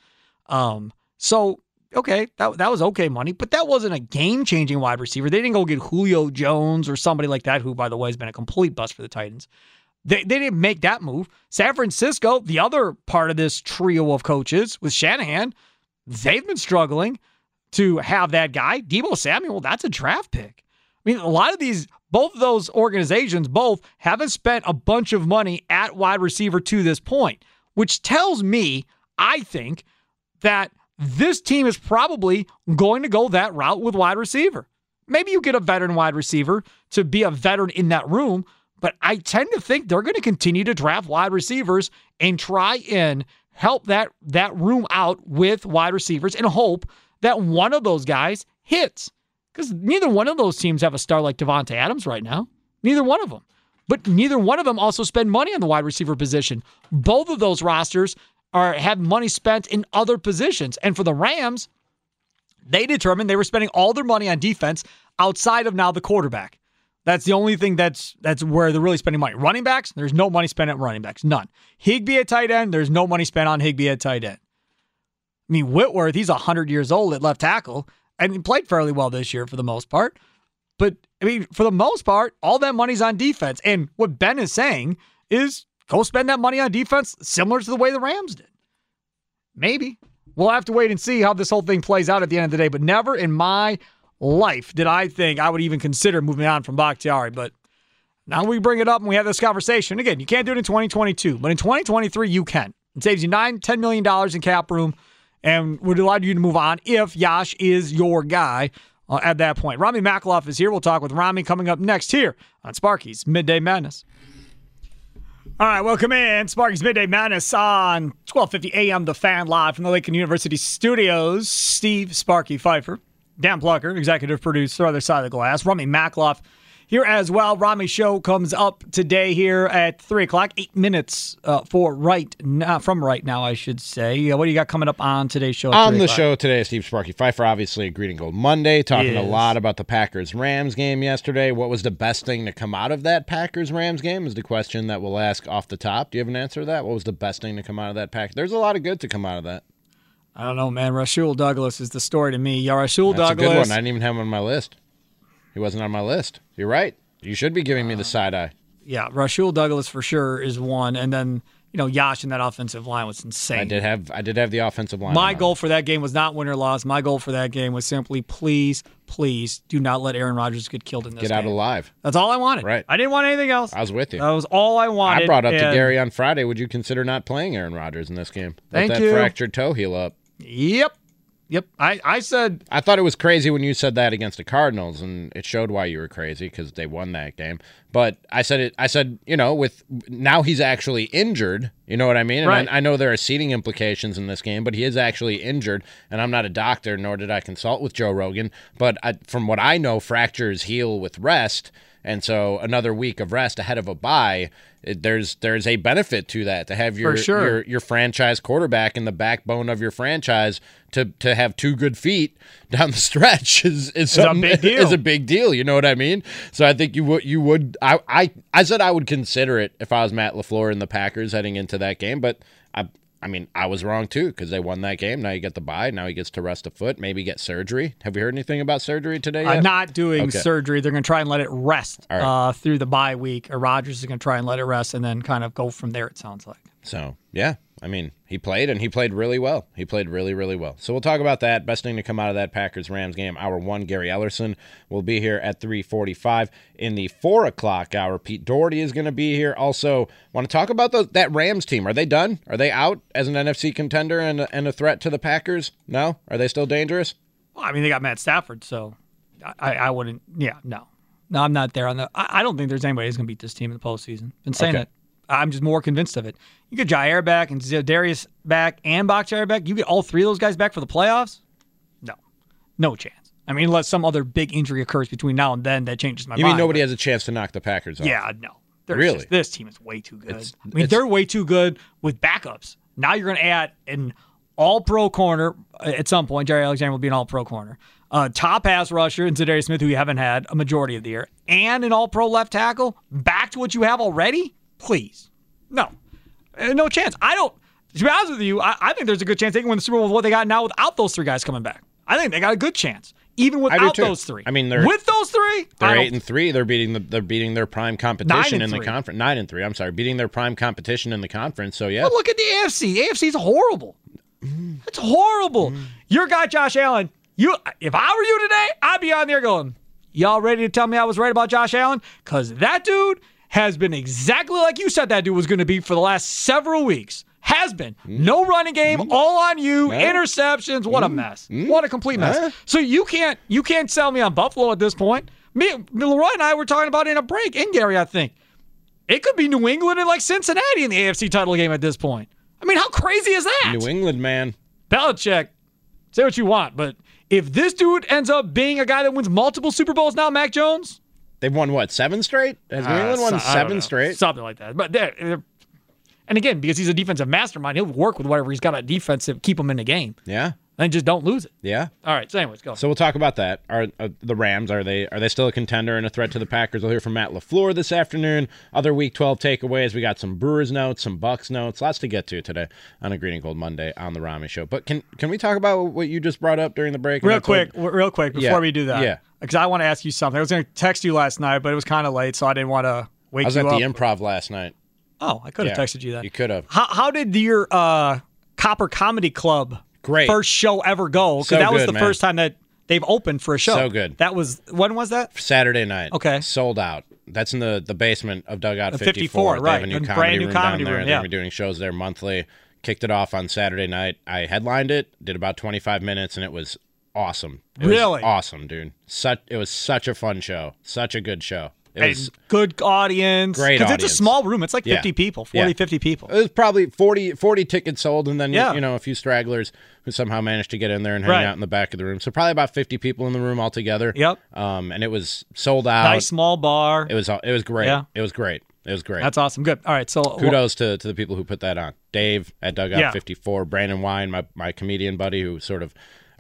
Um, so okay, that that was okay money, but that wasn't a game changing wide receiver. They didn't go get Julio Jones or somebody like that, who by the way has been a complete bust for the Titans. They, they didn't make that move. San Francisco, the other part of this trio of coaches with Shanahan, they've been struggling to have that guy. Deebo Samuel, that's a draft pick. I mean, a lot of these, both of those organizations, both haven't spent a bunch of money at wide receiver to this point, which tells me, I think, that this team is probably going to go that route with wide receiver. Maybe you get a veteran wide receiver to be a veteran in that room, but I tend to think they're going to continue to draft wide receivers and try and help that that room out with wide receivers and hope that one of those guys hits. Because neither one of those teams have a star like Davante Adams right now. Neither one of them. But neither one of them also spend money on the wide receiver position. Both of those rosters are have money spent in other positions. And for the Rams, they determined they were spending all their money on defense outside of now the quarterback. That's the only thing that's that's where they're really spending money. Running backs, there's no money spent at running backs. None. Higbee at tight end, there's no money spent on Higbee at tight end. I mean, Whitworth, he's 100 years old at left tackle, and he played fairly well this year for the most part. But, I mean, for the most part, all that money's on defense. And what Ben is saying is go spend that money on defense similar to the way the Rams did. Maybe. We'll have to wait and see how this whole thing plays out at the end of the day. But never in my life did I think I would even consider moving on from Bakhtiari. But now we bring it up and we have this conversation. Again, you can't do it in 2022, but in 2023, you can. It saves you nine, $10 million in cap room and would allow you to move on if Yosh is your guy uh, at that point. Rami Makloff is here. We'll talk with Rami coming up next here on Sparky's Midday Madness. All right, welcome in. Sparky's Midday Madness on 1250 AM The Fan live from the Lakeland University studios. Steve Sparky Pfeiffer, Dan Plucker, executive producer, other side of the glass. Rami Makloff here as well. Rami show comes up today here at 3 o'clock, eight minutes uh, for right now, from right now, I should say. Uh, what do you got coming up on today's show? On the o'clock? show today, Steve Sparky Pfeiffer, obviously a Green Gold Monday, talking a lot about the Packers Rams game yesterday. What was the best thing to come out of that Packers Rams game? Is the question that we'll ask off the top. Do you have an answer to that? What was the best thing to come out of that pack? There's a lot of good to come out of that. I don't know, man. Rasul Douglas is the story to me. Yeah, Rasul That's Douglas. a good one. I didn't even have him on my list. He wasn't on my list. You're right. You should be giving me the side eye. yeah, Rashul Douglas for sure is one. And then, you know, Yosh in that offensive line was insane. I did have I did have the offensive line. My goal for that game was not win or loss. My goal for that game was simply please, please do not let Aaron Rodgers get killed in this game. Get game. out alive. That's all I wanted. Right. I didn't want anything else. I was with you. That was all I wanted. I brought up to Gary on Friday. Would you consider not playing Aaron Rodgers in this game? Thank Let that you. fractured toe heal up. Yep. Yep. I, I said I thought it was crazy when you said that against the Cardinals, and it showed why you were crazy because they won that game. But I said it. I said you know with now he's actually injured. You know what I mean? And Right. I, I know there are seating implications in this game, but he is actually injured. And I'm not a doctor, nor did I consult with Joe Rogan. But I, from what I know, fractures heal with rest. And so another week of rest ahead of a bye, it, there's there's a benefit to that to have your, sure. your your franchise quarterback and the backbone of your franchise to to have two good feet down the stretch is is, a big deal. Is a big deal. You know what I mean? So I think you would you would I I I said I would consider it if I was Matt Lafleur and the Packers heading into that game, but I. Mean, I was wrong too because they won that game. Now you get the bye. Now he gets to rest a foot, maybe get surgery. Have you heard anything about surgery today yet? I'm not doing Okay. surgery. They're going to try and let it rest right. uh, through the bye week. Or Rodgers is going to try and let it rest and then kind of go from there, it sounds like. So yeah, I mean, he played and he played really well. He played really, really well. So we'll talk about that. Best thing to come out of that Packers Rams game. Hour one, Gary Ellerson will be here at 345. In the four o'clock hour, Pete Dougherty is going to be here. Also, want to talk about those, that Rams team. Are they done? Are they out as an NFC contender and a, and a threat to the Packers? No? Are they still dangerous? Well, I mean, they got Matt Stafford, so I, I wouldn't. Yeah, no, no, I'm not there on the. I, I don't think there's anybody who's going to beat this team in the postseason. Been saying Okay. it. I'm just more convinced of it. You get Jaire back and Darius back and Bakhtiari back. You get all three of those guys back for the playoffs? No, no chance. I mean, unless some other big injury occurs between now and then, that changes my You mind. mean nobody has a chance to knock the Packers off? Yeah, no. There's Really? just- this team is way too good. It's- I mean, they're way too good with backups. Now you're going to add an all pro corner uh, at some point. Jaire Alexander will be an all pro corner. Uh, top pass rusher and Za'Darius Smith, who you haven't had a majority of the year, and an all pro left tackle. Back to what you have already? Please. No. Uh, no chance. I don't. To be honest with you, I, I think there's a good chance they can win the Super Bowl with what they got now without those three guys coming back. I think they got a good chance, even without those three. I mean, they're- with those three, They're eight and three. They're beating the they're beating their prime competition in the conference. Nine and three. I'm sorry, beating their prime competition in the conference. So yeah, But look at the AFC. AFC's horrible. It's horrible. Your guy Josh Allen. You, if I were you today, I'd be on there going, "Y'all ready to tell me I was right about Josh Allen?" Because that dude has been exactly like you said that dude was going to be for the last several weeks. Has been hmm. no running game, hmm. all on you, interceptions. What a hmm. mess! What a complete mess. So you can't you can't sell me on Buffalo at this point. Me, Leroy and I were talking about in a break, in Gary, I think it could be New England and like Cincinnati in the AFC title game at this point. I mean, how crazy is that? New England man. Belichick, say what you want, but if this dude ends up being a guy that wins multiple Super Bowls now, Mac Jones, They've won what seven straight? Has New Uh, England won so- seven straight? something like that. But they're, they're- and again, because he's a defensive mastermind, he'll work with whatever he's got on defense to keep him in the game, Yeah, and just don't lose it. yeah. All right. So, anyways, go. So we'll talk about that. Are uh, the Rams are they are they still a contender and a threat to the Packers? We'll hear from Matt Lafleur this afternoon. Other Week 12 takeaways. We got some Brewers notes, some Bucks notes, lots to get to today on a Green and Gold Monday on the Rami Show. But can can we talk about what you just brought up during the break? Real quick, w- real quick before Yeah, we do that, yeah. because I want to ask you something. I was going to text you last night, but it was kind of late, so I didn't want to wake you up. I was you at up. the Improv last night. oh, I could have Yeah, texted you that. You could have. How, how did your uh, Copper Comedy Club Great. first show ever go? Because So that was good, the man. first time that they've opened for a show. So good. That was when was that? Saturday night. Okay. Sold out. That's in the, the basement of Dugout The 54. 54, They right. have a new brand new room comedy down there. room, They're gonna be doing shows there monthly. Kicked it off on Saturday night. I headlined it, did about 25 minutes, and it was awesome. It was Really? awesome, dude. Such it was such a fun show. Such a good show. It was good audience. Great Because it's a audience. small room. It's like Yeah. 50 people, 40, Yeah. 50 people. it was probably 40, 40 tickets sold, and then Yeah. you know a few stragglers who somehow managed to get in there and hang Right. out in the back of the room. So probably about fifty people in the room altogether. Yep. Um, and it was sold out. Nice small bar. It was it was great. Yeah. It was great. It was great. That's awesome. Good. All right. So Kudos to, to the people who put that on. Dave at Dugout Yeah. 54, Brandon Wine, my, my comedian buddy who sort of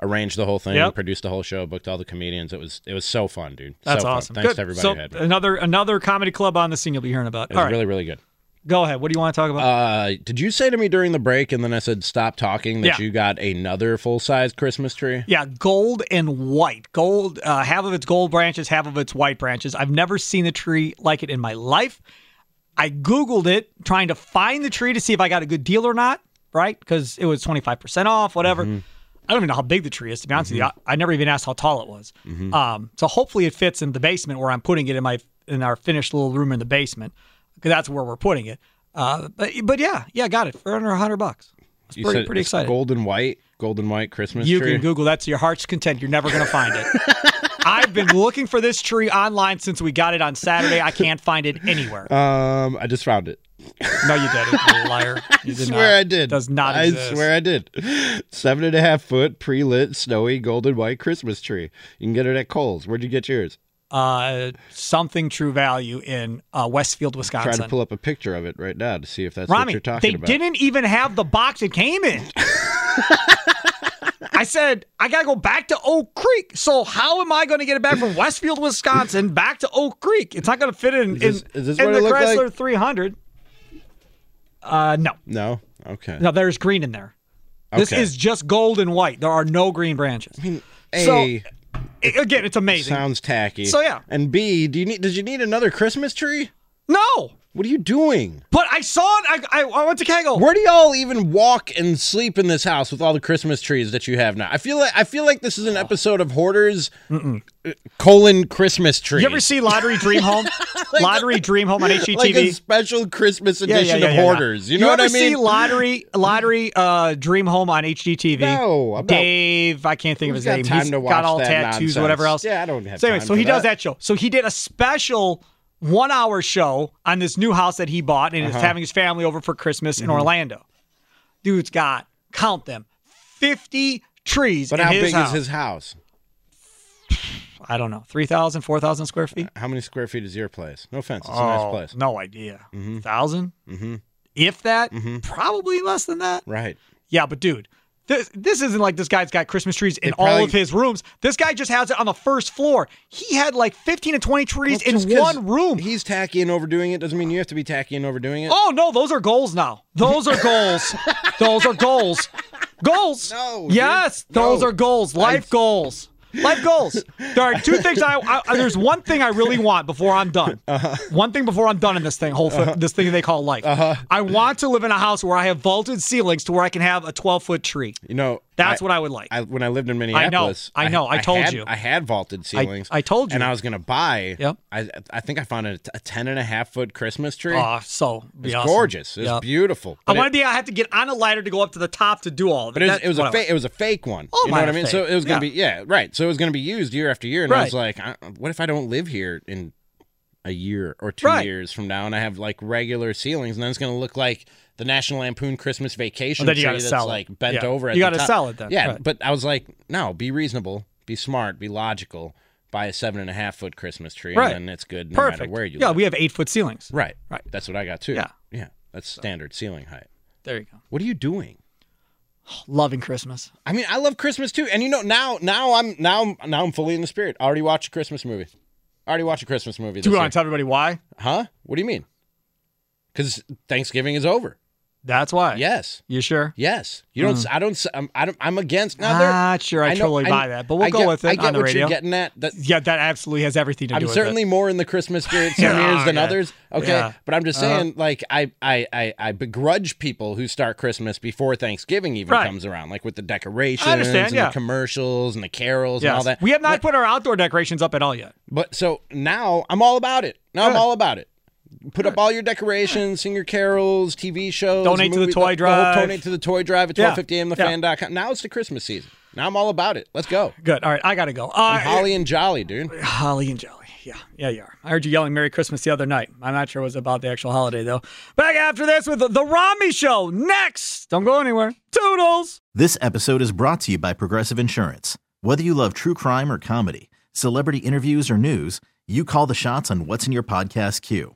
arranged the whole thing, Yep. produced the whole show, booked all the comedians. It was it was so fun, dude. That's so fun. awesome. Thanks Good. to everybody so another another comedy club on the scene you'll be hearing about. It was All right. really really good. Go ahead. What do you want to talk about? Uh, did you say to me during the break, and then I said stop talking, that Yeah. you got another full size Christmas tree? Yeah, gold and white. Gold, uh, half of it's gold branches, half of it's white branches. I've never seen a tree like it in my life. I Googled it trying to find the tree to see if I got a good deal or not, right? Because it was 25% off, whatever. Mm-hmm. I don't even know how big the tree is, to be honest with you. I, I never even asked how tall it was. Mm-hmm. Um, so hopefully it fits in the basement where I'm putting it in my in our finished little room in the basement, because that's where we're putting it. Uh, but but yeah, yeah, got it for under a hundred bucks. It's You pretty, said pretty it's excited. Gold and white, golden white Christmas You tree. can Google that to your heart's content. You're never going to find it. I've been looking for this tree online since we got it on Saturday. I can't find it anywhere. um, I just found it. No, you didn't. You liar. You did swear not. I did. Does not I exist. swear I did. Seven and a half foot, pre lit, snowy, golden white Christmas tree. You can get it at Kohl's. Where'd you get yours? Uh, something true value in uh, Westfield, Wisconsin. Try Wisconsin. to pull up a picture of it right now to see if that's what you're talking they about. didn't even have the box it came in. I said, I got to go back to Oak Creek. So, how am I going to get it back from Westfield, Wisconsin, back to Oak Creek? It's not going to fit in, Is this- in, is this in the Chrysler like? 300. Uh, no. No. Okay. No, there's green in there. This is just gold and white. There are no green branches. I mean, a so, I- again, it's amazing. sounds tacky. So, yeah. And B, do you need? Did you need another Christmas tree? no, What are you doing? But I saw it. I, I, I went to Kegel. Where do y'all even walk and sleep in this house with all the Christmas trees that you have now? I feel like I feel like this is an episode of Hoarders uh, colon Christmas tree. You ever see Lottery Dream Home? Lottery Dream Home on HGTV. like a special Christmas Yeah, yeah, edition yeah, of yeah, yeah. Hoarders? You know what I mean? see Lottery Lottery uh, Dream Home on HGTV? No, I'm not- Dave. I can't think of his got name. time He's got all tattoos, nonsense? whatever else. Yeah, I don't have So anyway, time so he does that. that show. So he did a special one hour show on this new house that he bought and Uh-huh. is having his family over for Christmas Mm-hmm. in Orlando. Dude's got count them fifty trees. But how big house. is his house? I don't know, 3,000, 4,000 square feet. How many square feet is your place? No offense, it's a Oh, nice place. No idea. 1000 Mm-hmm. If that, probably less than that. Right. Yeah, but dude, this this isn't like this guy's got Christmas trees in It all of his rooms. This guy just has it on the first floor. He had like 15 to 20 trees Well, in one room. He's tacky and overdoing it doesn't mean you have to be tacky and overdoing it. Oh no, those are goals now. Those are goals. those are goals. Goals. No, dude. Yes, those No. are goals. Life goals. Life goals. There are two things I, I. There's one thing I really want before I'm done. Uh-huh. One thing before I'm done in this thing, whole this thing they call life. Uh-huh. I want to live in a house where I have vaulted ceilings to where I can have a 12 foot tree. You know, That's what I would like. I, when I lived in Minneapolis, I know, I know. I, told had, you. I had vaulted ceilings. I told you. and. I was gonna buy. Yep. I I think I found a, a ten and a half foot Christmas tree. Oh, so it's awesome. gorgeous. It's Yep. beautiful. I But it- wanted to. I had to get on a ladder to go up to the top to do all of it. But it was, it was a fake. It was a fake one. Oh, you know what I mean? So it was gonna Yeah. be yeah, right. So it was gonna be used year after year, and I was like, I, what if I don't live here in a year or two Right. years from now, and I have like regular ceilings, and then it's gonna look like the National Lampoon Christmas Vacation Well, then you tree that's it. like bent Yeah. over. At You gotta sell it then. Yeah, Right. but I was like, no, be reasonable, be smart, be logical. Buy a seven and a half foot Christmas tree, Right. and then it's good no Perfect. matter where you yeah, live. we have eight foot ceilings. right, Right. That's what I got too. Yeah. yeah. That's standard ceiling height. There you go. What are you doing? Loving Christmas. I mean, I love Christmas too, and you know now, now I'm now now I'm fully in the spirit. I already watched a Christmas movie. I already watched a Christmas movie. Do you want to tell everybody why? Huh? What do you mean? Because Thanksgiving is over. That's why. Yes, You sure? yes. You don't. Mm. I don't. I'm. I don't I'm against. Not sure I know- totally I- buy that, but we'll I go get- with it I get on the what radio. you're getting at. That Yeah, that absolutely has everything to do with it. I'm certainly it. more in the Christmas spirit some Yeah, years than okay. others. Okay, Yeah. but I'm just saying, like, I, I, I, I begrudge people who start Christmas before Thanksgiving even Right. comes around, like with the decorations and yeah. the commercials and the carols Yes. and all that. We have not But- put our outdoor decorations up at all yet. But so now I'm all about it. Now I'm all about it. Put up all your decorations, sing your carols, TV shows. Donate to the toy the whole drive. donate to the toy drive at 1250 am thefan.com. Now it's the Christmas season. Now I'm all about it. Let's go. Good. All right, I gotta go. Uh, holly and jolly, dude. Holly and Jolly. Yeah, yeah, you are. I heard you yelling Merry Christmas the other night. I'm not sure it was about the actual holiday, though. Back after this with the, the Rami Show next. Don't go anywhere. Toodles. This episode is brought to you by Progressive Insurance. Whether you love true crime or comedy, celebrity interviews or news, you call the shots on what's in your podcast queue.